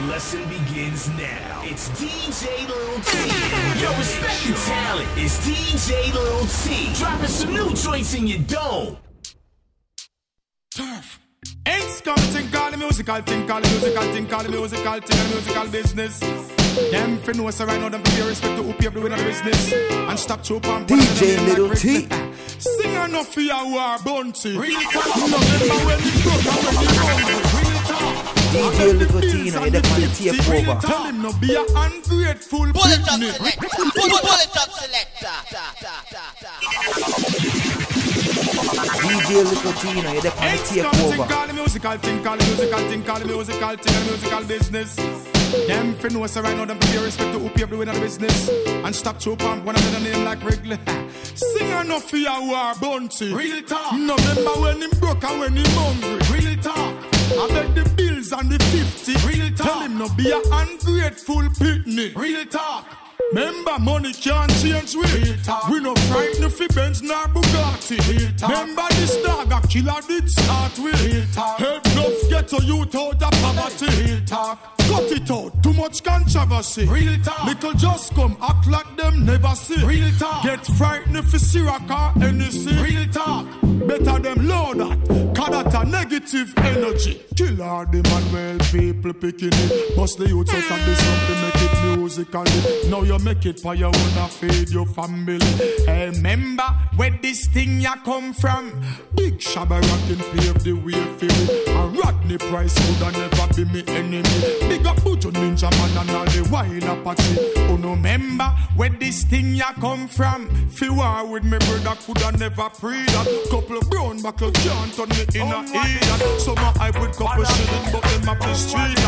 The lesson begins now. It's DJ Lil T. Yo, respect the talent. It's DJ Lil T. Dropping some new joints in your dome. Turf. Ain't scouting, call the musical thing, call the musical thing, call the musical thing, and musical business. Them fi know so right now, them fi respect to who pave the way in the business. And stop choke on DJ Little T. Sing enough for your war bounty. Real talk. No remember when you broke and when you hungry. Real. DJ Little T, you know, you def on the tape Real over. Tell him no be a ungrateful Bullet up selector. Bullet bullet up selector. DJ Little T, you know, you def on the Ain't tape over. call the musical thing, call the musical thing, call the musical thing, and musical business. Them fi know so right now, them fi pay respect to who pave the way in the business. And stop choke on one another name like Wrigley. Sing enough for your war bounty. Real talk. No remember when him broke and when him hungry. Real talk. I bet the bills and the 50. Real talk. Tell him no be a ungrateful pitney. Real talk. Remember, money can't change we. We no frightened fi Benz nor Bugatti. Remember this dog a killer did start with. Help enough get to youth out of poverty. Real talk. Cut it out, too much controversy. Real talk. Little just come act like them never see. Real talk. Get frightened if you see a NEC. Real talk. Better them low that. Cause that a negative energy. Kill all the Manuel people picking it. Bust the youth out of this something make it musically. Now you make it for your own feed your family. Hey, remember where this thing ya come from? Big Shabba rockin' pave the way for me. And Rodney Price coulda never be me enemy. Big up Buju Ninja Man and all the wild Apache. Oh no, remember where this thing ya come from? Fi war with me brother coulda never pre that. Couple of brown buckle can't turn me in a idiot. Some a hype with couple shilling, but them up the street.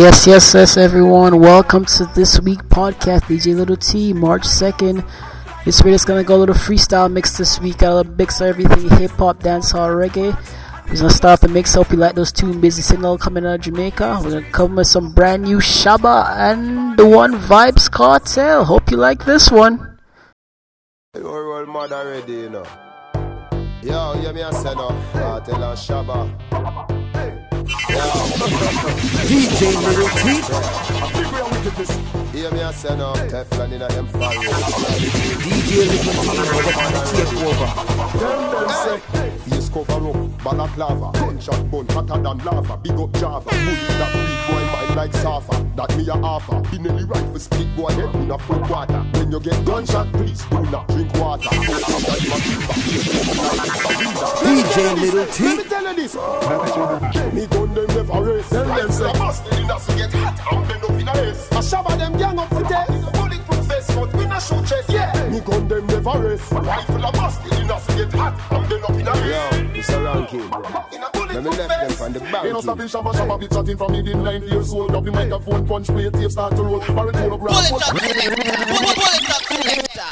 Yes, yes, yes, everyone. Welcome to this week podcast, DJ Little T, March 2nd. This week is gonna go a little freestyle mix this week. Little mix everything hip hop, dancehall, reggae. We're gonna start the mix. Hope you like those two busy signal coming out of Jamaica. We're gonna come with some brand new Shabba and the one Vybz Kartel. Hope you like this one. Your role model ready, you know. Yo, me. Uh, tell her Shabba. DJ Little T. Hear me say no. Teflon in a them fire. DJ Little T, you know, you def on the tape over. Them them say. Face cover up, balaclava. Gunshot bun hotter than lava. Big up Java. Bully that weed like Safa. That me a offer. Pinelli rifle split boy head in a full quarter. When you get gunshot, please do not drink water. DJ Little Let T. me tell you this. Me gun them never race. Them them say. Busted in us get hot and bend up in a race. A shabba them gang up for test. Bulletproof vest, but we not shoot chest. Yeah. Me gun them never race. Rifle a busted in us get hot and bend up in a race. Yo, it's a ranking. In a bullet Let me left them from the bank. Ain't no stopping shabba shabba, be chatting from me in nine years old. Grab the microphone, punch, play, tape, start to roll. Barrel full of Pull rap, it push. up, selector. Pull it up.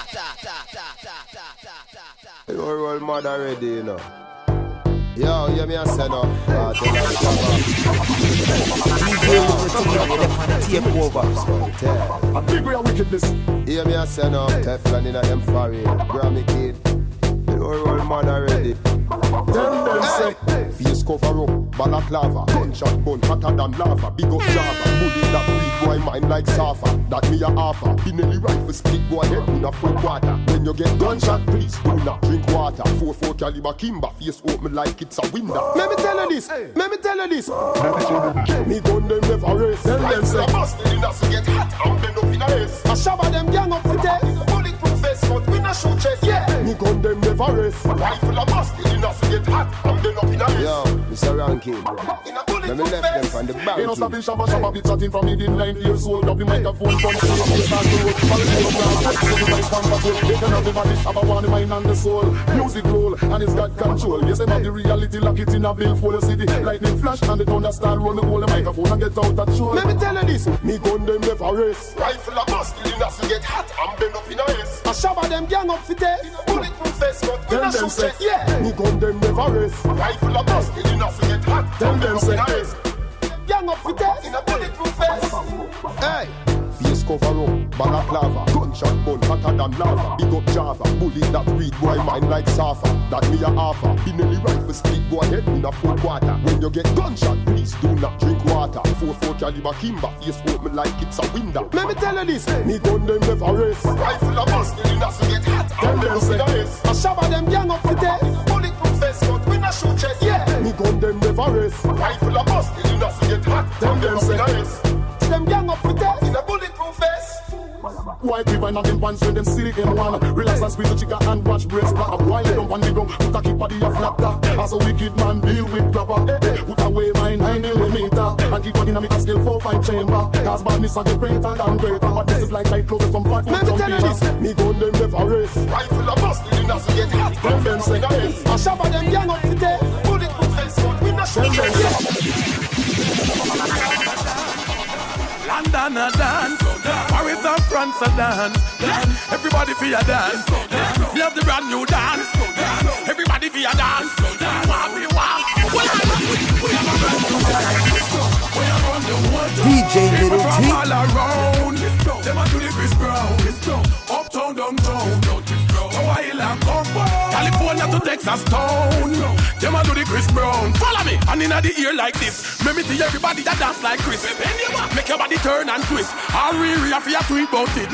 Your roll mother ready, you know. Yo, hear me a say no. Ah, Ah, tell her to DJ Little T, take over. up. A big wickedness. Hear me a say no. Teflon in a them. Grammy kid. Your roll mother ready. Tell them say. Face cover up, balaclava Gunshot bun hotter than lava. Big up Java, bully that weed boy mind like Safa. That me a offer, Pinelli rifle split boy head in a full water When you get gunshot, please do not drink water. 4-4 caliber Kimba, face open like it's a window. Let me tell you this, let me tell you this. Me gun them never race. Tell them say. bust in us get hot and bend up in a race. I shabba them gang up for death Bulletproof vest, but we not shoot chest Yeah, me gun them never race Rifle a bust in us get hot and bend up in a race Yo, Mr. Rankin Let me left them from the no stopping shabba shabba, be chatting from me in nine years old. Grab the microphone, punch, play, tape, start to roll. Barrel full of rap, push. So the mic stand for gold. They can have the body shabba, want the mind and the soul. Music roll, and it's got control. Yes, them have the reality, lock it in a bill for the city. Lightning flash, and the thunder start roll. Me the microphone and get out that show. Let me tell you this, me gun them never race. Rifle a bust, the us get hot and bend up a race. I shabba them gang up for death. Bulletproof vest, but we not shoot chest. Yeah, me gun them never race. Rifle a bust, the us get hot. Tell them say, gang up for death in a bulletproof vest. Hey. Face cover up, balaclava Gunshot bun hotter than lava. Big up Java, bullet that read boy mind like Safa. That me a offer, Pinelli rifle split boy head in a full quarter. When you get gunshot, please do not drink water. 4-4 caliber Kimba, face open like it's a window. Let me tell you this, me gun them never race Rifle a bust, the us get hot. Tell them say, I shabba them gang up for death Bulletproof vest, but we not shoot chest Yeah, me gun them never race Rifle a bust, the us get hot. Tell them say, that is. them gang up for death White people and them pants with them silk in one. Relax and squeeze the chica and watch breast black. While they don't want the ground, put a keep body a flat. As a wicked man deal with grabber. Eh, eh, Put away my nine millimeter and keep on in a a skill four five chamber. Cause badness a get greater than greater. But this is like tight clothes from five foot Let me tell you this, me gun them never race. Rifle a bust, the dinners get hot. Them them say yes. I shabba them gang up today. Bulletproof vest, but we not shoot London a dance, Paris and France a dance. Everybody for your dance. We have the brand new dance. Everybody for your dance. Want me want. We have a brand new dance. We are on the water. DJ Little T. all around. Them a do the Chris Brown. Uptown, downtown. Hawaii and Combo. California to Texas town. Them a do the Chris Brown. Follow me. And inna the ear like this. Make me see everybody that dance like Chris. Make your body turn and twist. I'll re-re if tweet about it.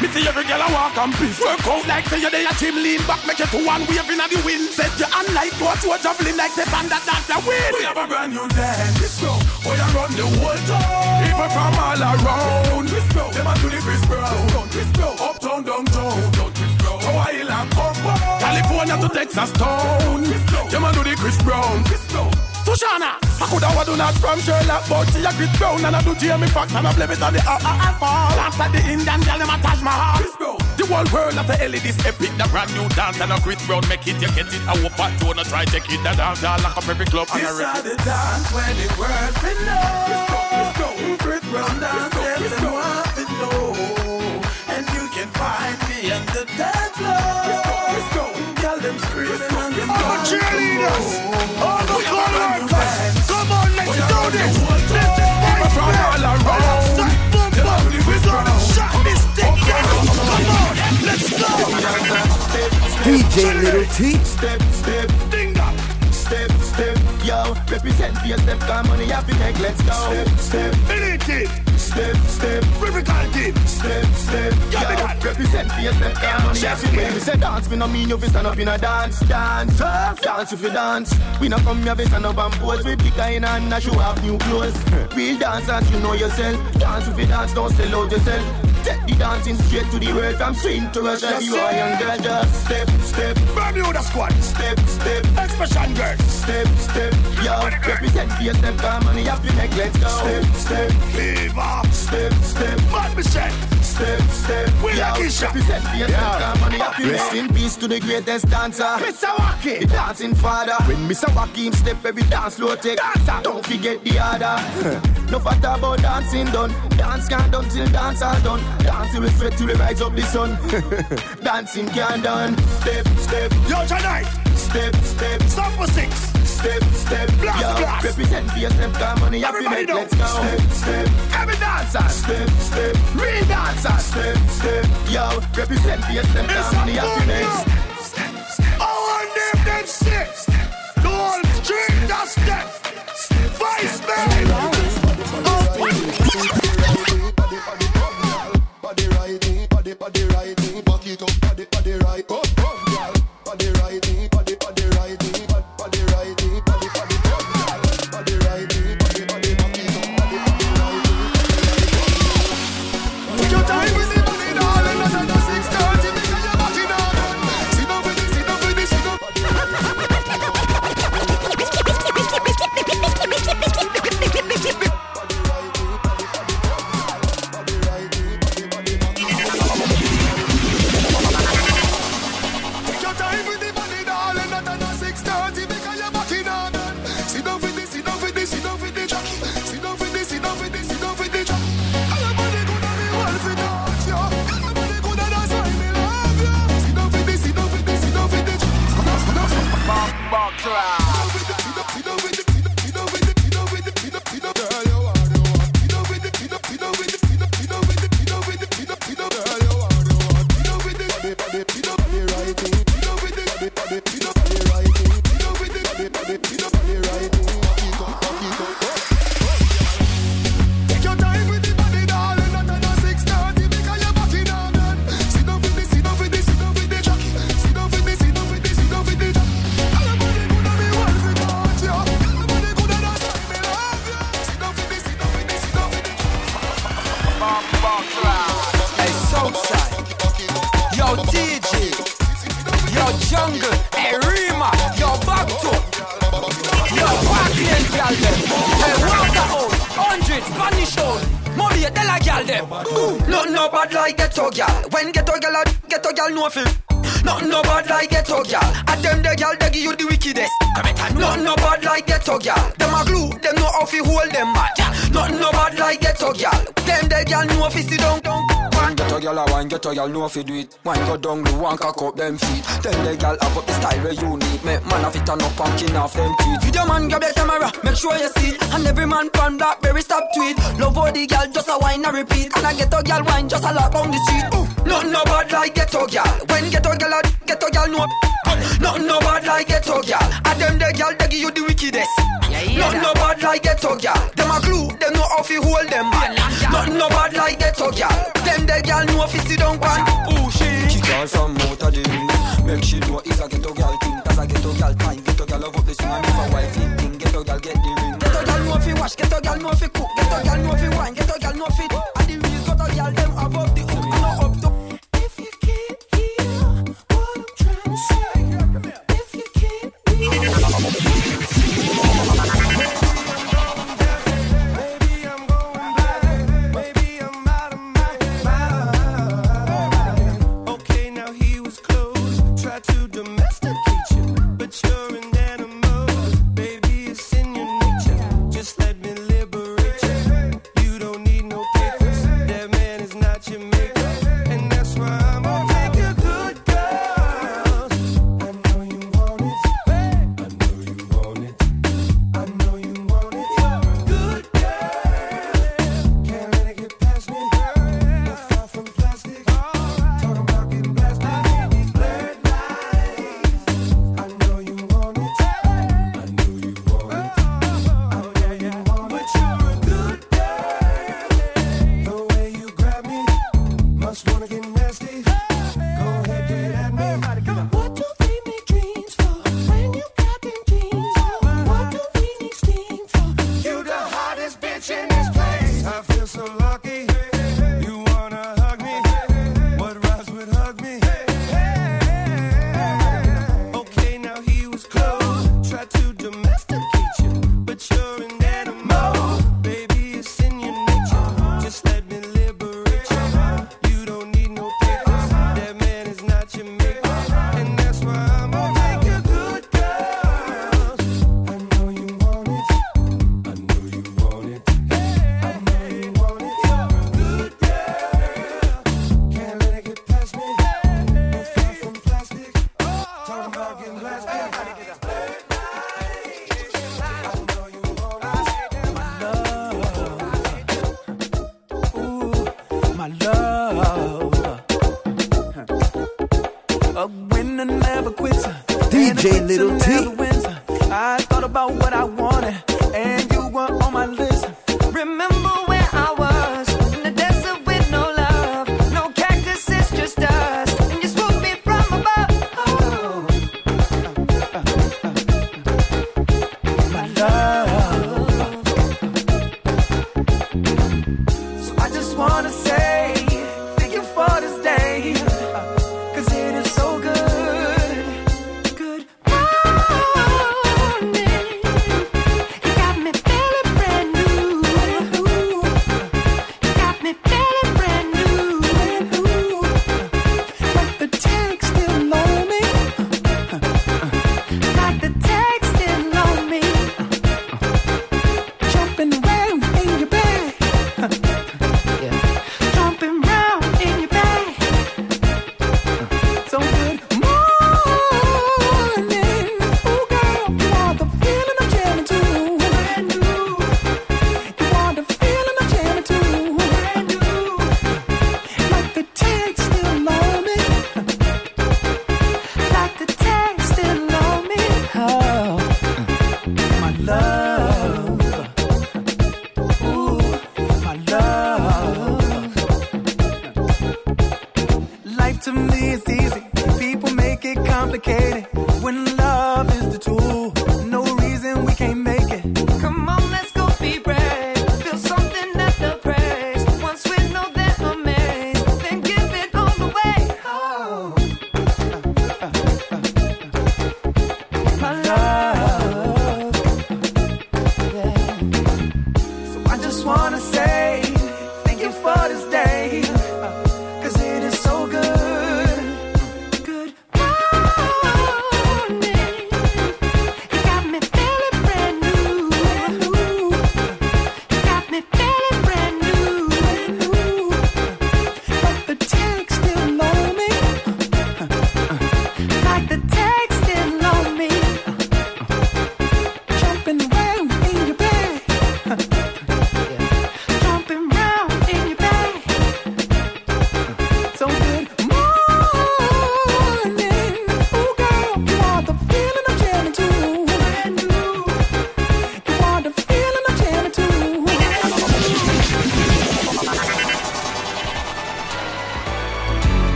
Me see every girl a walk and piss. Work out like say you're there, gym lean back, make it to one wave inna the wind. Set your hand like what you juggling like the band that dance the wind. We have a brand new dance. We are run the whole town. People from all around. Them a do the Chris Brown. Uptown, downtown. Hawaii and Combo. California to Texas town. Them a do the Chris Brown. Sushana, I could have do not from Sherlock, but she a Chris Brown and I do Jamie Foxx and I blame it on the uh, uh, uh, alcohol. After the Indian girl, them a Taj Mahal. The whole world of the LED is epic, the brand new dance and a Chris Brown make it, you get it. I hope I don't try take it, the dance, I lock up every club and a record. the dance where the world can know. Chris Brown dance, yes, and want to know. And you can find me on the dance DJ Little T. Step, step, Represent your step, come money, have to make, let's go. Step, step, Step, step, Radical kid. step, step, yo. Represent your step, come money, to When we say dance, we no mean you fi stand up in a dance, dance. Dance if you dance. We no come here fi stand up and pose. We pick a in and a show off new clothes. Real dancers, you know yourself. Dance if you dance, don't sell out yourself. Take the dancing straight to the world from swing to Russia. You are young girl, just step, step, Bermuda squad. step, step. Expression girl, Step, step, yo. Yo, represent for yourself, come money have to make, let's go. Step, step, fever. Step, step, me say. step, step. We Yo, like Isha. represent yourself, Yeah. come money have to Rest in peace to the greatest dancer. Mr. Wacky. The dancing father. When Mr. Wakim step, every dance slow take. Dancer. Don't forget the other. no matter about dancing done. Dance can't done till dance are done. Dance till we sweat till we rise up the sun. dancing can't done. Step, step, Yo, tonight. step, step, Stop for six. Step, step. Blast, Yo, blast. represent for yourself, come money Everybody make. Let's go. Step, step, Every dancer. step, step. Real dancer. Step, step, yo, represent for yourself, come money to make. good Our name them six. The whole street just step. Vice man. Jungle. Hey, Rema. Yo, Bakto. Yo, Parkland, gal them. Hey, Waterhouse. Hundred Spanish house. Money, tell a gal them. Nothing no bad like ghetto gal. When ghetto gal, a ghetto gal no feel. Nothing no bad like ghetto gal. At them the gal, they give you the wickedest. Nothing no bad like ghetto gal. Them a glue, them know how fi hold them mad. Nothing no bad like ghetto gal. Them the gal know fi sit down, down. One ghetto gal a wine, ghetto gal know fi do it. Wine go down, the one cock up them feet. Then the gal up the style where you need. Make man a fit turn up and kin off them teeth. Video man grab your camera, make sure you see it. And every man pan blackberry stop tweet. Love how the gal just a wine and repeat. And a ghetto gal wine just a lap on the street. Ooh, nothing no bad like ghetto gal. When ghetto gal a ghetto gal know. Nothing no bad like ghetto gal. And them the gal they give you the wickedest. Nothing no bad like ghetto gal. Them a glue, them know how fi hold them man. Nothing no bad like ghetto gal. Them the gal know fi sit down pan. Ooh shit. Kick her from out of the ring. Make she know it's a ghetto gal thing. Cause a ghetto gal time. Ghetto gal love up the swing and if a wife thing. Ghetto gal get the ring. Ghetto gal know fi wash. Ghetto gal know fi cook. Ghetto gal know fi wine. Ghetto gal know fi. And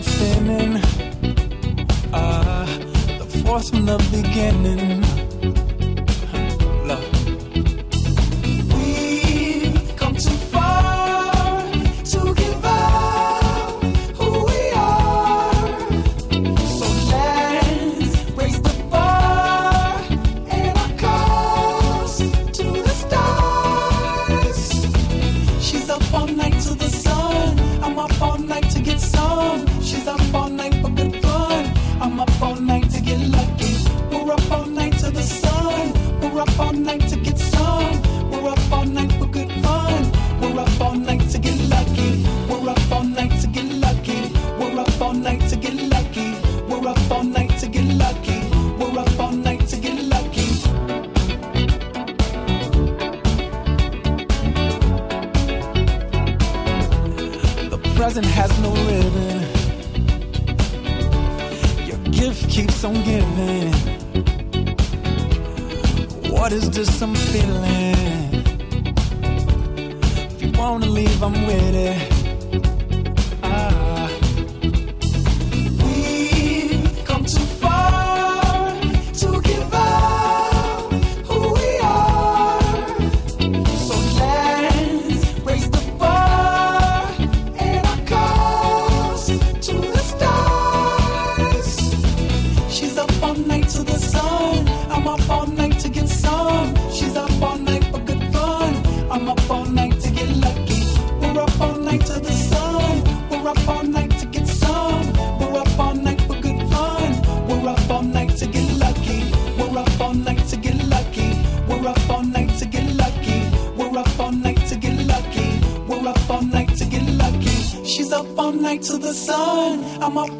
What What is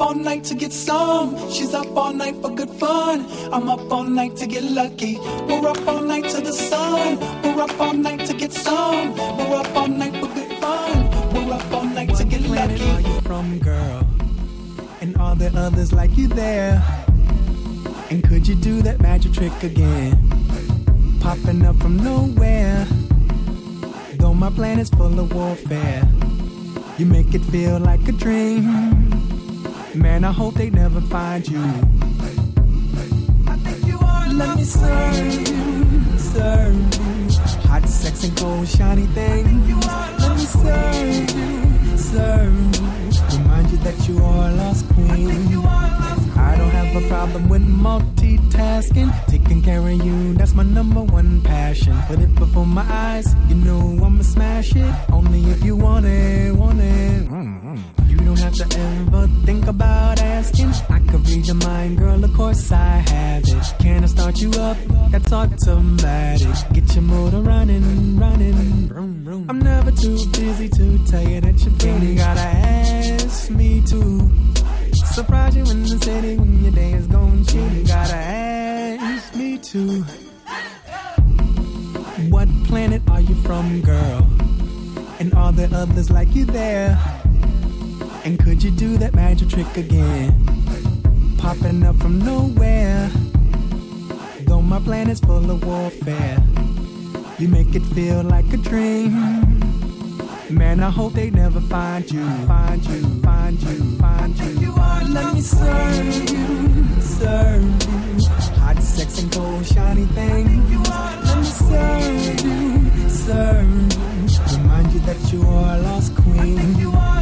up all night to get some. She's up all night for good fun. I'm up all night to get lucky. We're up all night to the sun. We're up all night to get some. We're up all night for good fun. We're up all night to get lucky. are you from, girl? And are the others like you there? And could you do that magic trick again? Popping up from nowhere. Though my planet's full of warfare, you make it feel like a dream. Man, I hope they never find you. Let me serve you, serve you. Hot, sex, and cold, shiny thing. Let me serve you, serve you. Remind you that you are a lost queen. I don't have a problem with multitasking. Taking care of you, that's my number one passion. Put it before my eyes, you know I'ma smash it. Only if you want it, want it. You don't to ever think about asking. I could read your mind, girl, of course I have it. Can I start you up? That's automatic. Get your motor running, running. Vroom, vroom. I'm never too busy to tell you that you really gotta ask me to. Surprise you in the city when your day is gone. You gotta ask me to. What planet are you from, girl? And are there others like you there? And could you do that magic trick again? Popping up from nowhere. Though my planet's full of warfare, you make it feel like a dream. Man, I hope they never find you, find you, find you, find you. you are, Let me serve you, serve you. Hot, sex, and cold, shiny thing. Let me serve you, serve you. Remind you that you are a lost queen.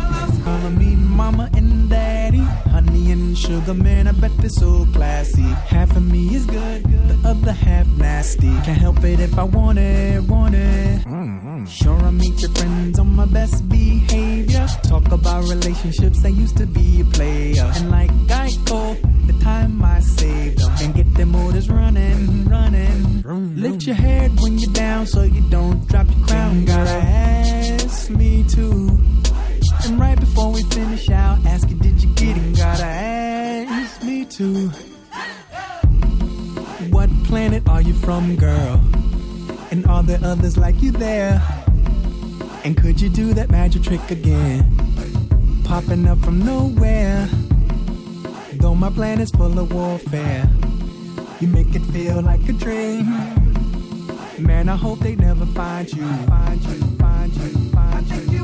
Mama and daddy, honey and sugar, man. I bet they're so classy. Half of me is good, the other half nasty. Can't help it if I want it, want it. Mm-hmm. Sure, I meet your friends on my best behavior. Talk about relationships, I used to be a player. And like Geico, the time I saved them. And get them motors running, running. Lift your head when you're down so you don't drop your crown. Gotta ask me to. And right before we finish, I'll ask you, did you get it? Gotta ask me to. What planet are you from, girl? And are there others like you there? And could you do that magic trick again? Popping up from nowhere. Though my planet's full of warfare, you make it feel like a dream. Man, I hope they never find you, find you, find you,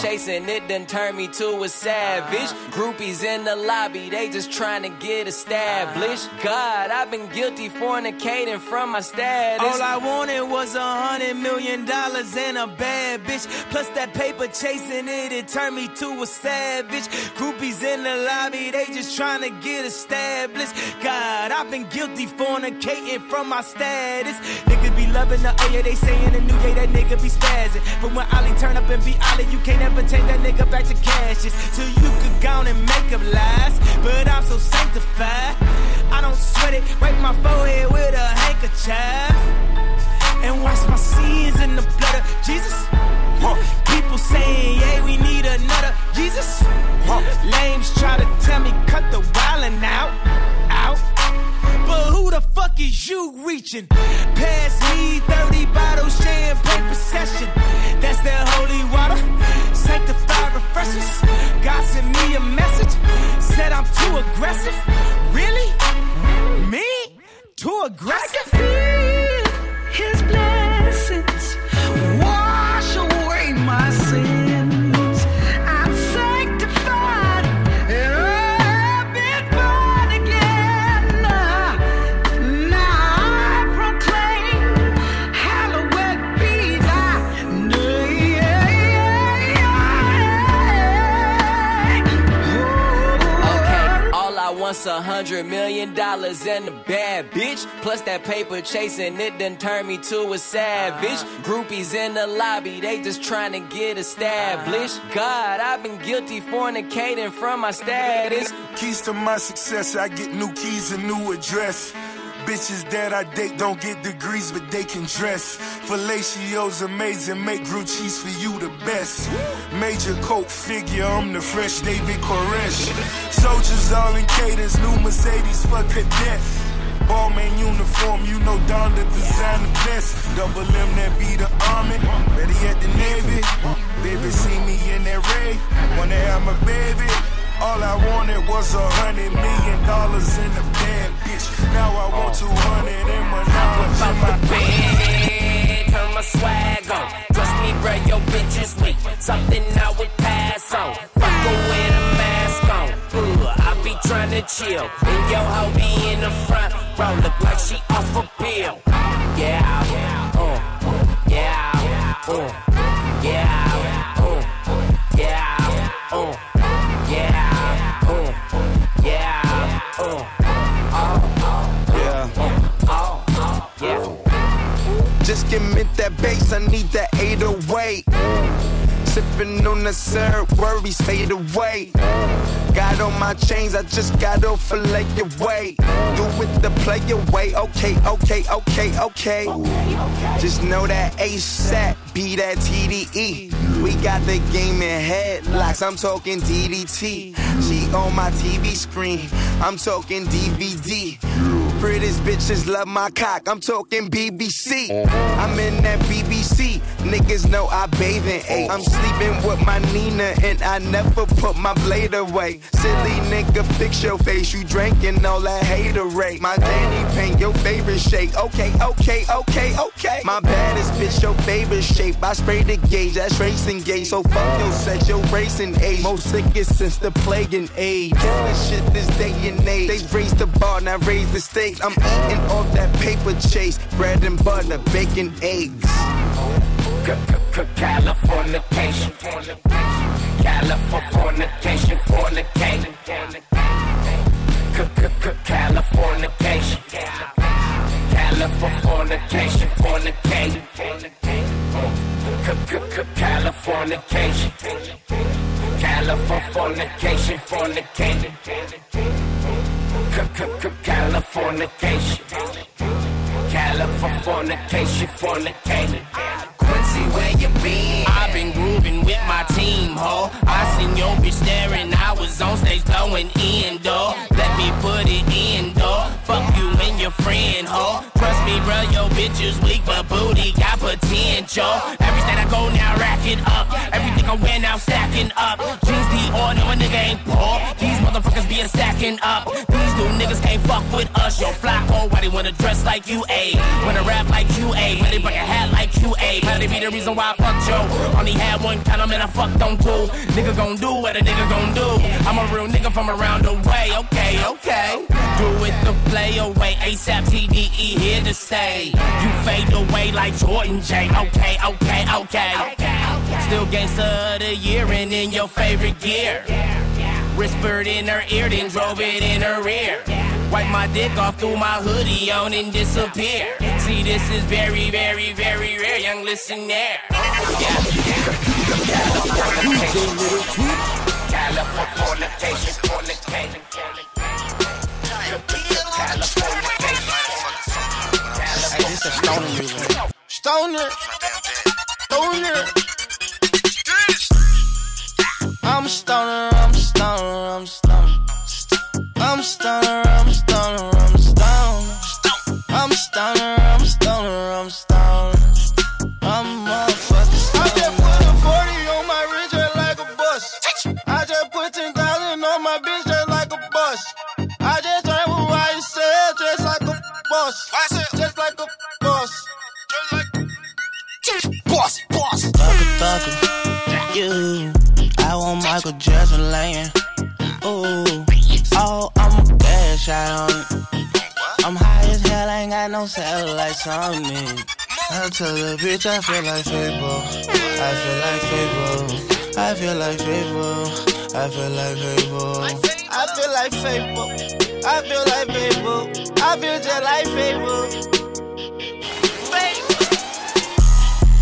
that chasing, it done turned me to a savage. Groupies in the lobby, they just trying to get established. God, I've been guilty fornicating from my status. All I wanted was a hundred million dollars and a bad bitch. Plus that paper chasing it, it turned me to a savage. Groupies in the lobby, they just trying to get established. God, I've been guilty fornicating from my status. Niggas be loving the oh yeah, they say in the new year that nigga be spazzing. But when Ollie turn up and be Ollie, you can't ever take that nigga back to cashes. till you could go on and make up lies. But I'm so sanctified. I don't sweat it, wipe my forehead with a handkerchief and wash my sins in the blood of Jesus. People saying, yeah, we need another Jesus. Lames try to tell me cut the wildin' out, out. But who the fuck is you reaching? Pass me 30 bottles, champagne procession. That's that holy water. Sanctified refreshers. God sent me a message. Said I'm too aggressive. Really? Me? Too aggressive? I can feel His blessings a hundred million dollars and a bad bitch. Plus that paper chasing, it done turned me to a savage. Ah. Groupies in the lobby, they just trying to get established. Ah. God, I've been guilty fornicating from my status. Keys to my success, I get new keys and new address. Bitches that I date don't get degrees, but they can dress. Fellacio's amazing, make grilled cheese for you the best. Major coat figure, I'm the fresh David Koresh. Soldiers all in cadence, new Mercedes for cadets. Balmain uniform, you know Don the vest. Double M that be the army, ready at the Navy. Baby, see me in that rave, wanna have my baby. All I wanted was a hundred million dollars in a bad bitch. Now I want two hundred and one dollars in my bed, turn my swag on. Trust me, bro, your bitch is weak. Something I would pass on. Fuck her with a mask on. Ugh, I be trying to chill. And yo, hoe be in the front row. Look like she off a pill. Yeah, uh, yeah, uh, yeah, uh, yeah, uh, give me that bass, I need that 808. Sipping on the syrup, worries fade away. Got on my chains, I just got off a lay away. Do it the play away, okay, okay, okay, okay. Just know that ASAP, be that TDE. We got the game in headlocks, I'm talking DDT. She on my TV screen, I'm talking DVD. British bitches love my cock, I'm talking BBC. I'm in that BBC, niggas know I bathe in eight. I'm sleeping with my Nina and I never put my blade away. Silly nigga, fix your face, you drinking all that haterade. My candy paint, your favorite shade. Okay, okay, okay, okay. My baddest bitch, your favorite shape. I spray the gauge, that's racing gauge. So fuck your sex, your racing age. Most sickest since the plague and age. Killing shit this day and age. They raised the bar, now raise the stakes. I'm eating off that paper chase. Bread and butter, bacon, eggs. Californication. Californication, fornication. Californication. Californication, fornication. Californication. Californication, fornication. Californication. Californication, fornication. Quincy, where you been? I've been grooving with my team, ho. I seen your bitch staring, I was on stage blowing in, dog. Let me put it in, dog. Fuck you your friend, ho. Trust me, bro, your bitch is weak, but booty got potential. Every state I go now, rack it up. Everything I wear now, stacking up. Jeans the order, a nigga ain't poor. These motherfuckers being stacking up. These new niggas can't fuck with us. Yo, fly oh, why they wanna dress like you, A? Wanna rap like you, A? Wanna bring a hat like you, A? Probably be the reason why I fucked Joe. Only had one kind of man I fucked on two. Nigga gon' do what a nigga gon' do. I'm a real nigga from around the way. Okay, okay. Do it the play away. ASAP TDE here to stay. You fade away like Jordan J. Okay, okay, okay. Still gangsta of the year and in your favorite gear. Whispered in her ear, then drove it in her rear. Wipe my dick off, threw my hoodie on and disappear. See, this is very, very, very rare. Young, listener. Yeah. Stoner. Stoner. Bitch I feel like Fable. I feel like Fable. I feel like Fable. I feel like Fable. I feel like Fable. I feel like Fable. I feel just like Fable.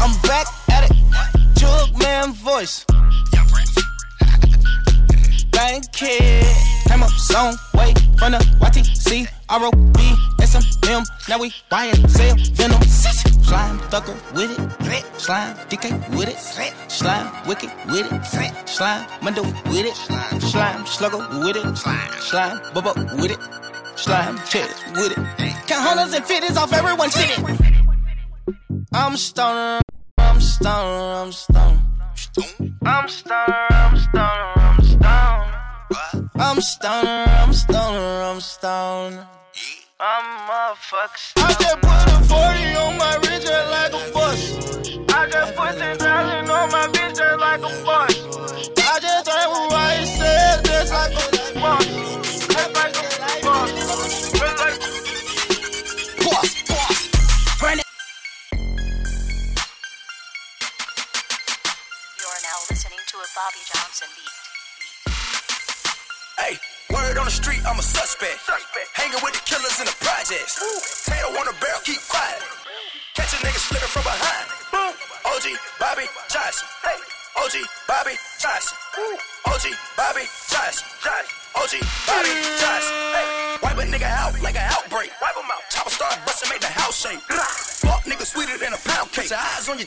I'm back at it. Jug man voice. Thank you. Came up some way from the YTC, ROB, SMM. Now we YSL, Venom. Thucker with it. Slime, DK with it. Slime, wicked with it. Slime, Mundo with it. Slime, slugger with it. Slime, bubble with it. Slime, chest with it. Count hundreds and fifties off everyone sitting. I'm stoner, I'm stoner, I'm stoner. I'm stoner, I'm stoner, I'm stoner. I'm stoner, I'm stoner, I'm stoner. I'm. I just put a 40 on my just like a bus. I just put 10,000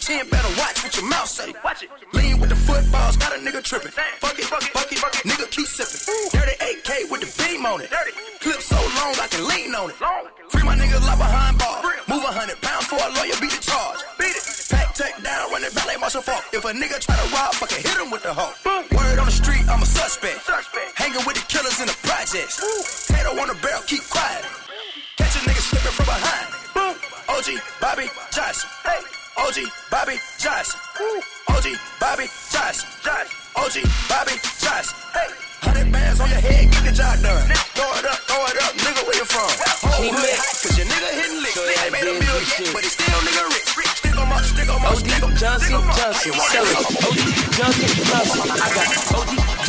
chin, better watch what your mouth say. Watch it. Lean with the footballs, got a nigga tripping.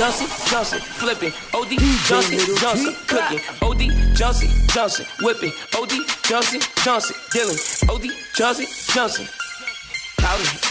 Johnson, Johnson, flipping. OD Johnson, Johnson, cooking. OD Johnson, Johnson, whipping. OD Johnson, Johnson, Dylan, OD, Johnson, Johnson. Powder.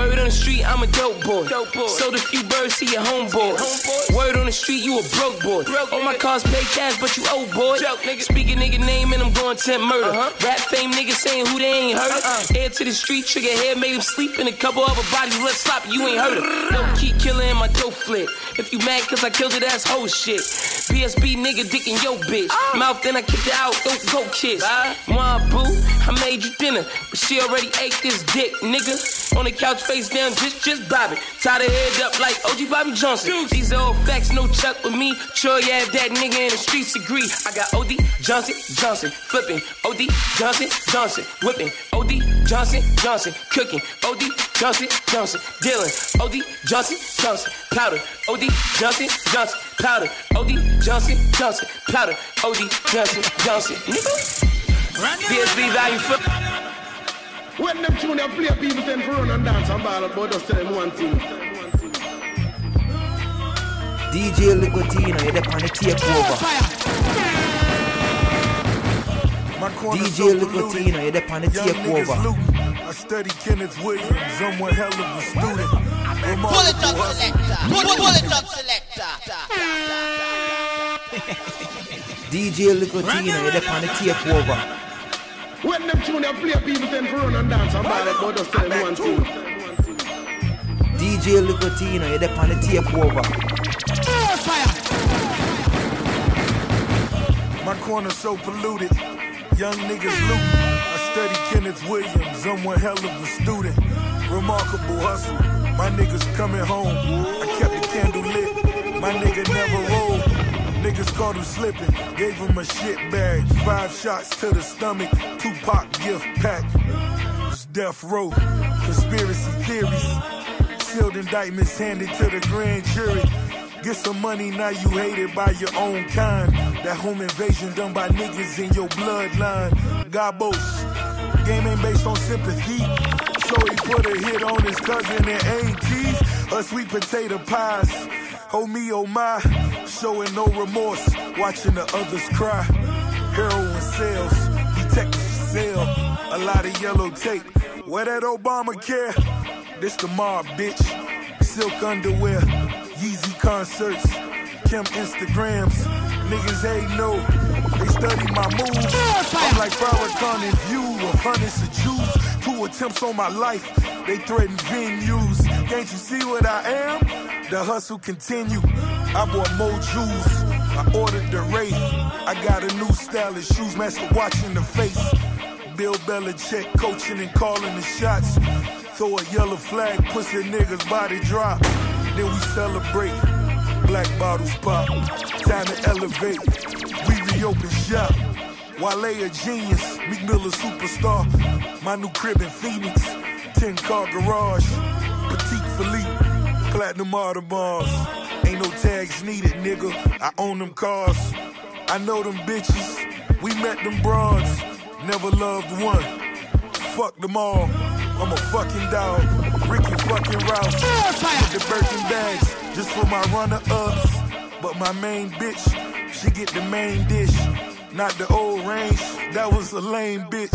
Word on the street, I'm a dope boy. Dope boy. Sold a few birds to your homeboy. homeboys. Word on the street, you a broke boy. Broke All my cars pay cash, but you old boy. Joke, nigga. Speak a nigga name and I'm going tempt murder. Uh-huh. Rap fame niggas saying who they ain't heard. Uh-uh. Air to the street, trigger head made him sleep in a couple other bodies left sloppy. You ain't heard of. No keep killing in my dope flip. If you mad cause I killed it, that's whole shit. BSB nigga dicking yo bitch. Mouth then I kicked it out, don't go kiss. My boo, I made you dinner, but she already ate this dick, nigga. On the couch face down, just just bobbing. Tie the head up like OG Bobby Johnson. These old facts, no chuck with me. Sure, yeah, that nigga in the streets agree. I got OD Johnson, Johnson, flipping. OD Johnson, Johnson, whipping. OD Johnson, Johnson, cooking. OD Johnson, Johnson, dealing. OD Johnson, Johnson, powder. OD Johnson, Johnson, powder. OD Johnson, Johnson, powder. OD Johnson, Johnson, nigga. BSB value flip. When them tune they play, people tend to run and dance and ball, but just tell them one thing. DJ Licotino, you're there on the takeover. DJ Licotino, you're there on the takeover. I study Kenneth Williams, I'm one hell of a student. Pull it up, selector. Pull, pull it up, selector. DJ Licotino, you're there on the takeover. When them tune they play, people tend to run and dance and ball, but just tell them one thing. DJ Licotino, you're there on the takeover. My corner so polluted. Young niggas looting. I study Kenneth Williams. I'm one hell of a student. Remarkable hustle. My niggas coming home. I kept the candle lit. My nigga never rolled. Niggas caught him slipping. Gave him a shit bag. Five shots to the stomach. Tupac gift pack. It's death row. Conspiracy theories. Sealed indictments handed to the grand jury. Get some money, now you hated by your own kind. That home invasion done by niggas in your bloodline. Gabos, game ain't based on sympathy. So he put a hit on his cousin and aunties. A sweet potato pies. Oh me, oh my. Showing no remorse, watching the others cry. Heroin sales, detectives sell. A lot of yellow tape. Where that Obamacare? This the mob, bitch. Silk underwear. Yeezy concerts, Kim Instagrams. Niggas ain't no, they study my moves. I'm like Farrakhan in view of hundreds of Jews. Two attempts on my life, they threaten venues. Can't you see what I am? The hustle continue. I bought more jewels. I ordered the Wraith. I got a new style of shoes, master watching the face. Bill Belichick coaching and calling the shots. Throw a yellow flag, pussy niggas body drop. Then we celebrate. Black bottles pop. Time to elevate. We reopen shop. Wale a genius. Meek superstar. My new crib in Phoenix. 10 car garage. Patek Philippe. Platinum Audemars. Ain't no tags needed, nigga. I own them cars. I know them bitches. We met them broads. Never loved one. Fuck them all. I'm a fucking dog. Ricky fucking Rouse. With the Birkin bags, just for my runner ups. But my main bitch, she get the main dish. Not the old range, that was a lame bitch.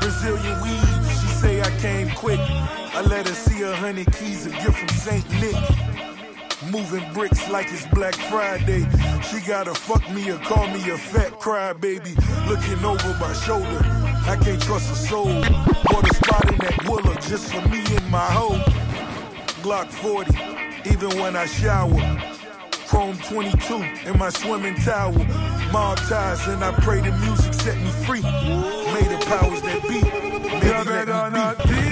Brazilian weave, she say I came quick. I let her see a hundred keys, a gift from St. Nick. Moving bricks like it's Black Friday. She gotta fuck me or call me a fat crybaby. Looking over my shoulder, I can't trust a soul. Bought a spot in that Willa just for me and my hoe. Glock 40, even when I shower. Chrome 22 in my swimming towel. Mob ties and I pray the music set me free. May the powers that be. Maybe let me be.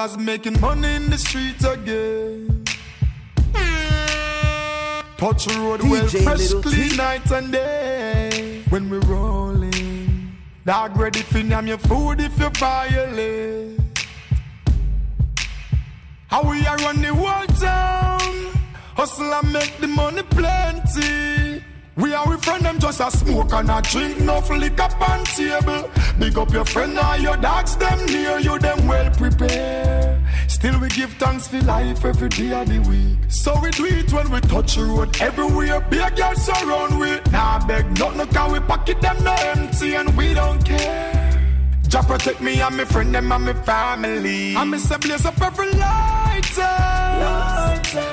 Hustlers making money in the streets again. Touch the road well, DJ fresh, clean night and day. When we rolling, dog ready for name your food if you violate. How we are run the whole town. Hustle and make the money plenty. We are with friend them just a smoke and a drink, no liquor on table. Big up your friend and your dogs, them near you, them well prepared. Still we give thanks for life every day of the week. So we do it when we touch the road everywhere. Big girls surround we. Nah beg nothing, cause we pocket them no empty and we don't care. Jah protect me and my friend them and my family. And me say blaze up every lighter.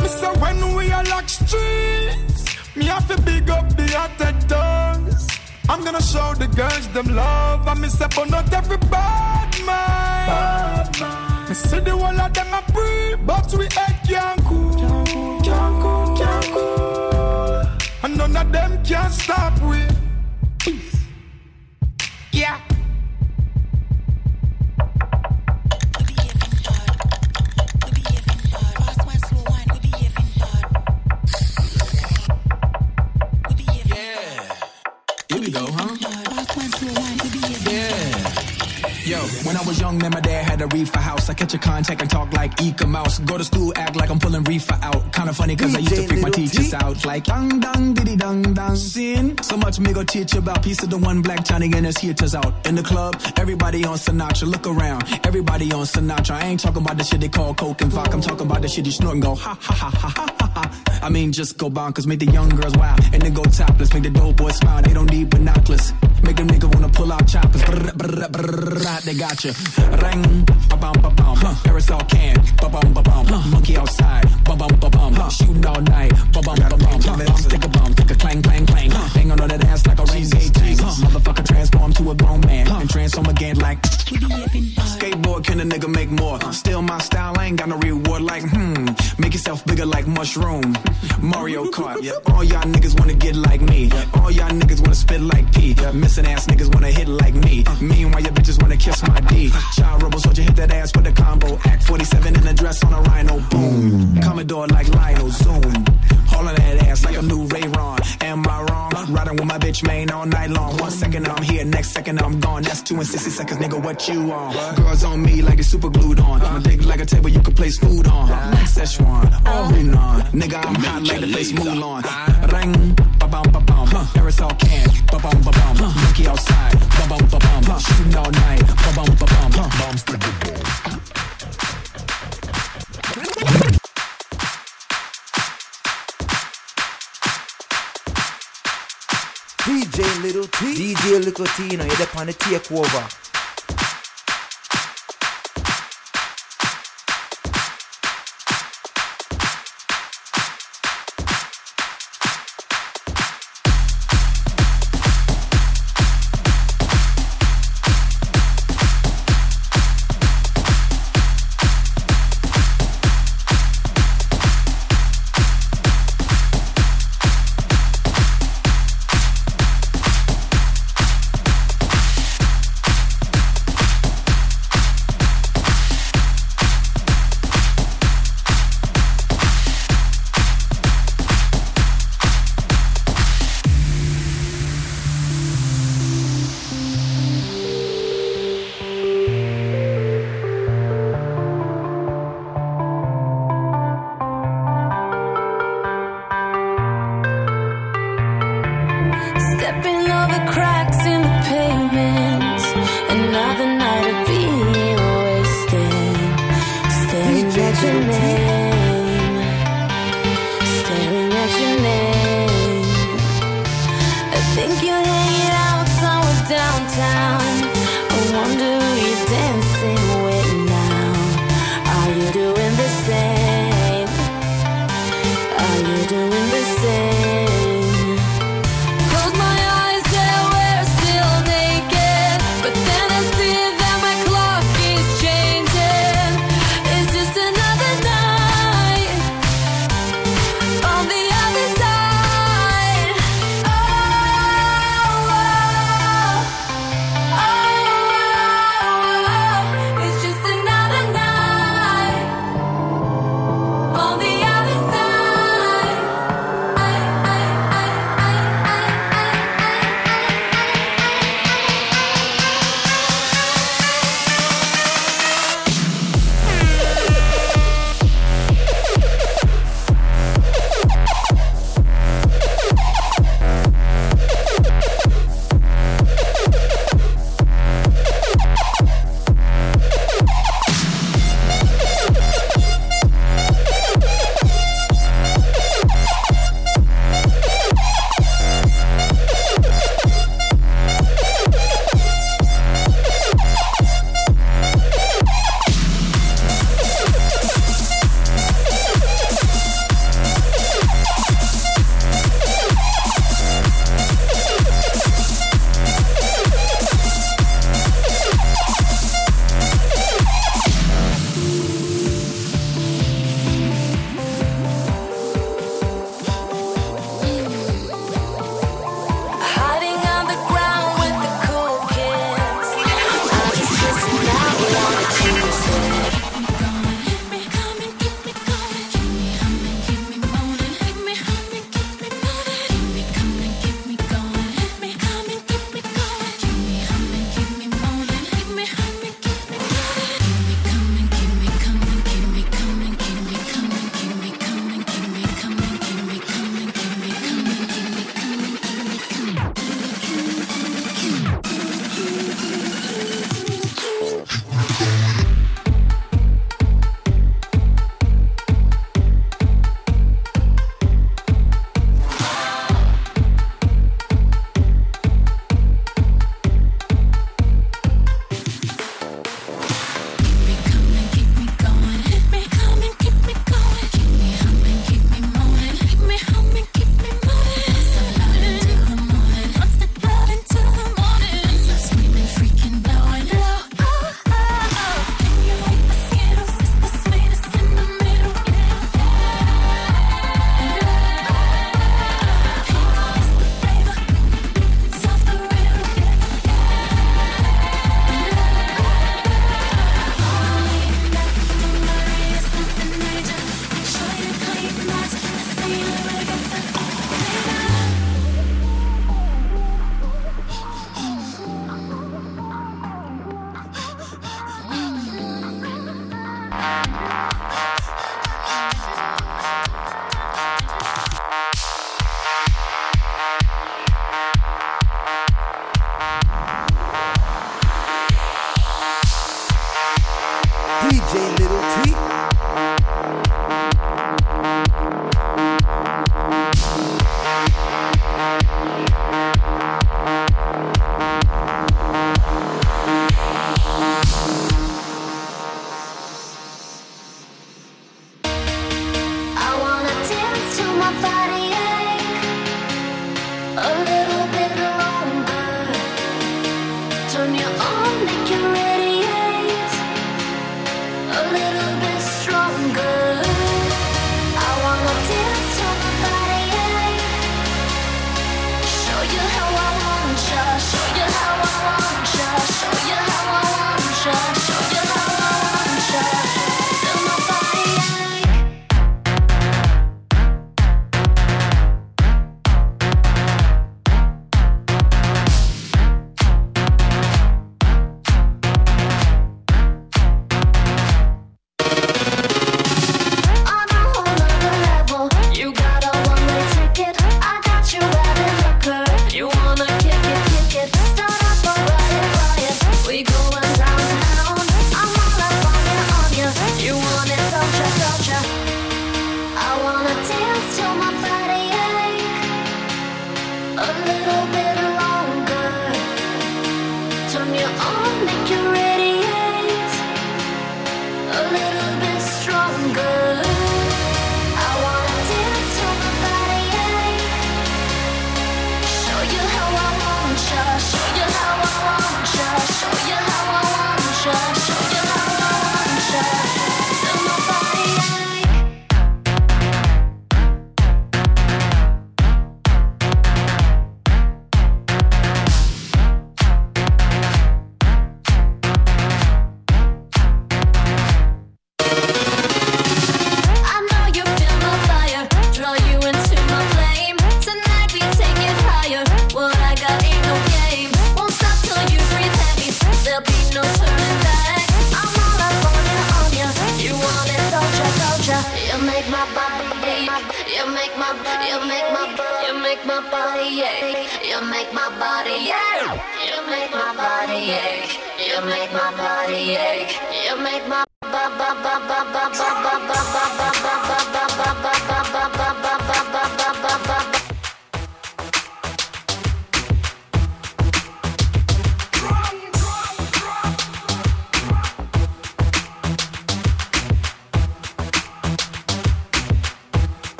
Me say when we are lock streets, me have to big up the dogs. I'm gonna show the girls them love. And me say but not every bad man. Me say the whole of them a free, but we head can't cool. Can't cool, can't cool. And none of them can stop we. Yeah. Young, man, my dad had a reefer house. I catch a contact and talk like Eek-A-Mouse. Go to school, act like I'm pulling reefer out. Kinda funny, cause I used to freak my teachers T. out. Like, dang, dang, diddy, dang, dang, sin. So much me go teach about piece of the one black Johnny and his hitters out. In the club, everybody on Sinatra. Look around, everybody on Sinatra. I ain't talking about the shit they call coke and vodka. I'm talking about the shit you snort and go, ha, ha, ha, ha, ha, ha, ha. I mean, just go bonkers, make the young girls wild, and then go topless. Make the dope boys smile, they don't need binoculars. Make them nigga wanna pull out choppers. Brr, brr, brr, they got you. Ring, ba bum ba bum. Parasol can, ba bum ba bum. Monkey outside, ba bum ba bum. Shooting all night, ba bum ba bum. Stick a bum, stick a clang clang clang. Hang on to that ass like a rain day tank. Motherfucker transform to a grown man and transform again like. Skateboard can a nigga make more? Still my style, I ain't got no reward like hmm. Make yourself bigger like mushroom. Mario Kart, yeah. All y'all niggas wanna get like me. All y'all niggas wanna spit like P. Missing ass niggas wanna hit like me. Meanwhile, your bitches wanna kiss my D. Child rebel soldier hit that ass with a combo. Act 47 in a dress on a rhino. Boom. Commodore like Lionel. Zoom. Hauling that ass like a new Ray Ron. Am I wrong? Riding with my bitch main all night long. One second I'm here, next second I'm gone. That's two and 60 seconds, nigga. What you on? Girls on me like they super glued on. My dick like a place food on. Like Szechuan. Oh, Hunan. Nigga, I'm hot like the place Mulan. Ring. Ba bum ba bum. Parasol can. Ba bum ba bum. Monkey outside. Ba bum ba bum. Shooting all night. Ba bum ba bum. Bombs to the ball. DJ Little T. DJ Little T, you know, you're up on the takeover.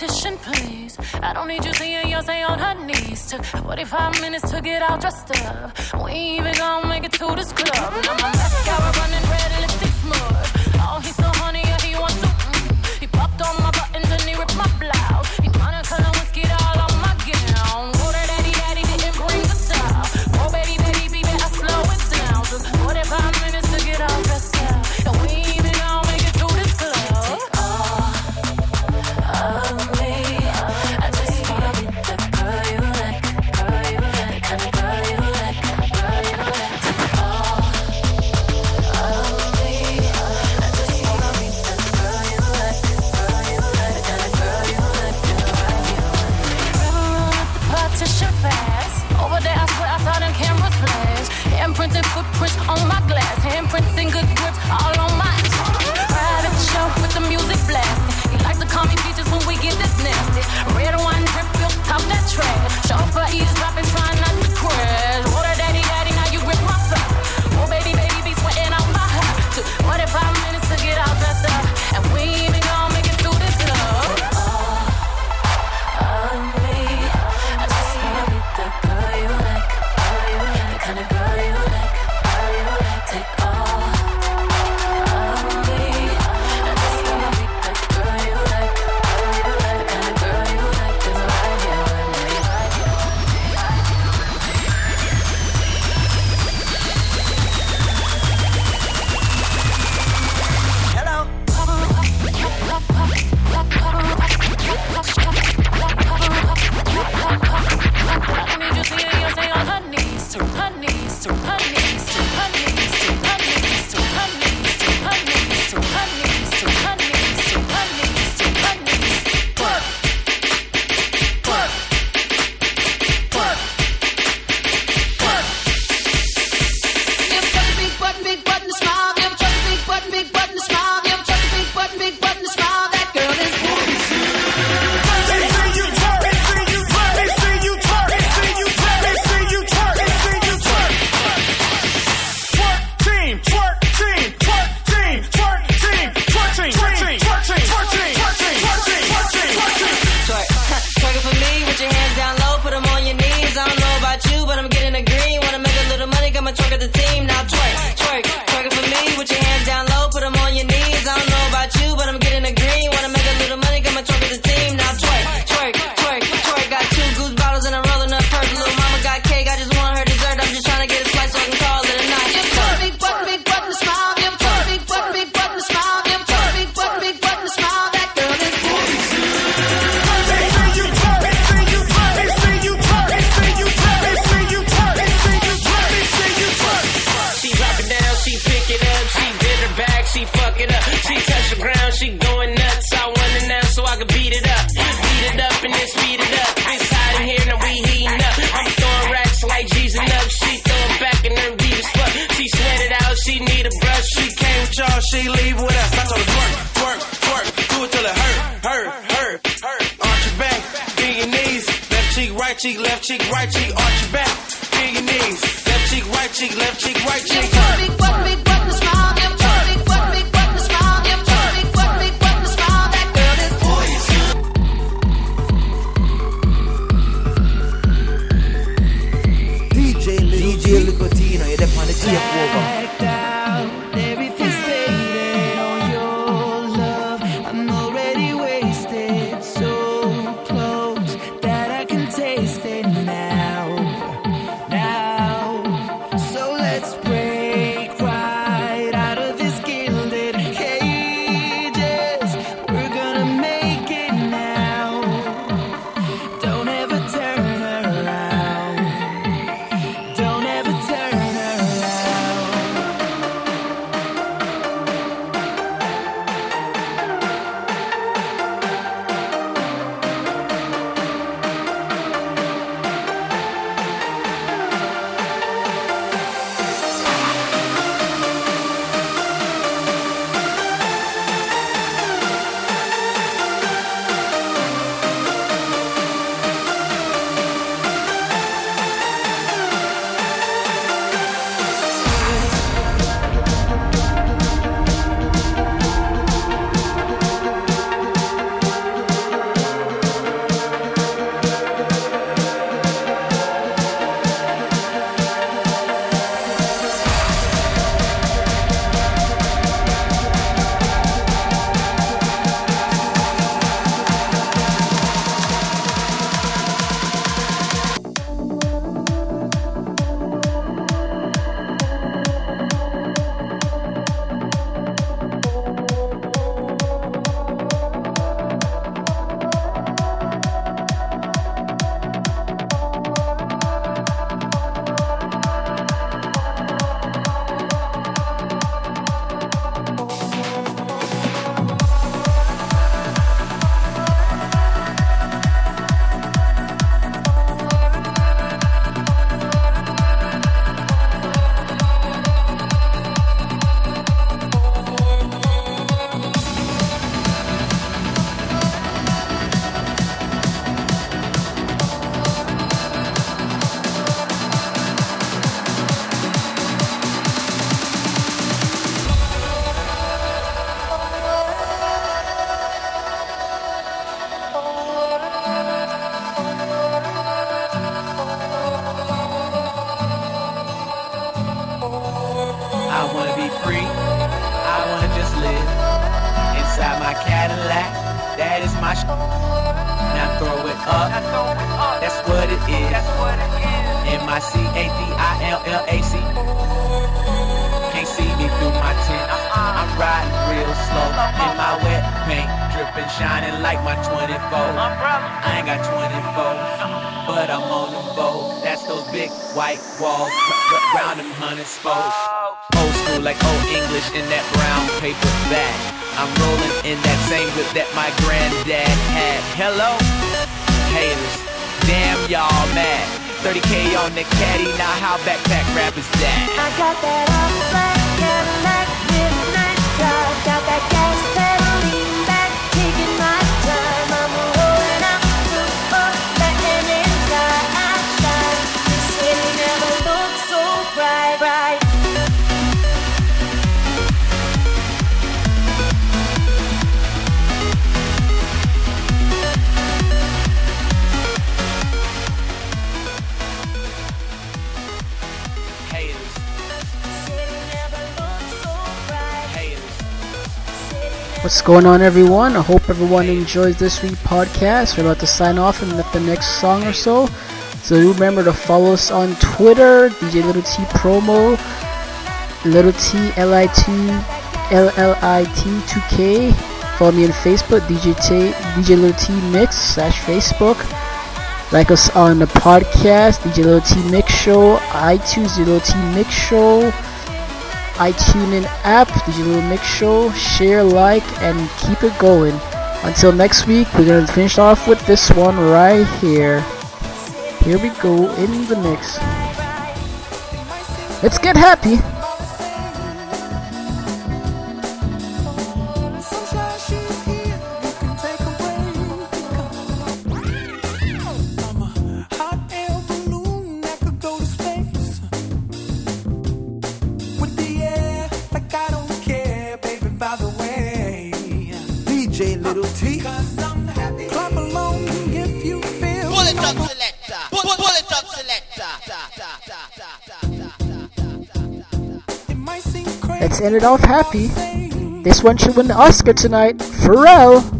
competition, please. I don't need you seeing Yonsei on her knees. Took 45 minutes to get all dressed up. We ain't even gonna make it to this club. Now my mascara running red lipstick smudge. Oh, he's so honey, yeah, he wants to. Mm. He popped on my 的贱吧。going on, everyone? I hope everyone enjoys this week' podcast. We're about to sign off in the next song or so. So remember to follow us on Twitter, DJ Little T Promo, Little T L I T L L I T 2K. Follow me on Facebook, DJ T DJ Little T Mix slash Facebook. Like us on the podcast, DJ Little T Mix Show, iTunes, DJ Little T Mix Show iTuning app, Digital Mix Show. Share, like, and keep it going. Until next week, we're going to finish off with this one right here. Here we go in the mix. Let's get happy. ended off happy. This one should win the Oscar tonight. Pharrell.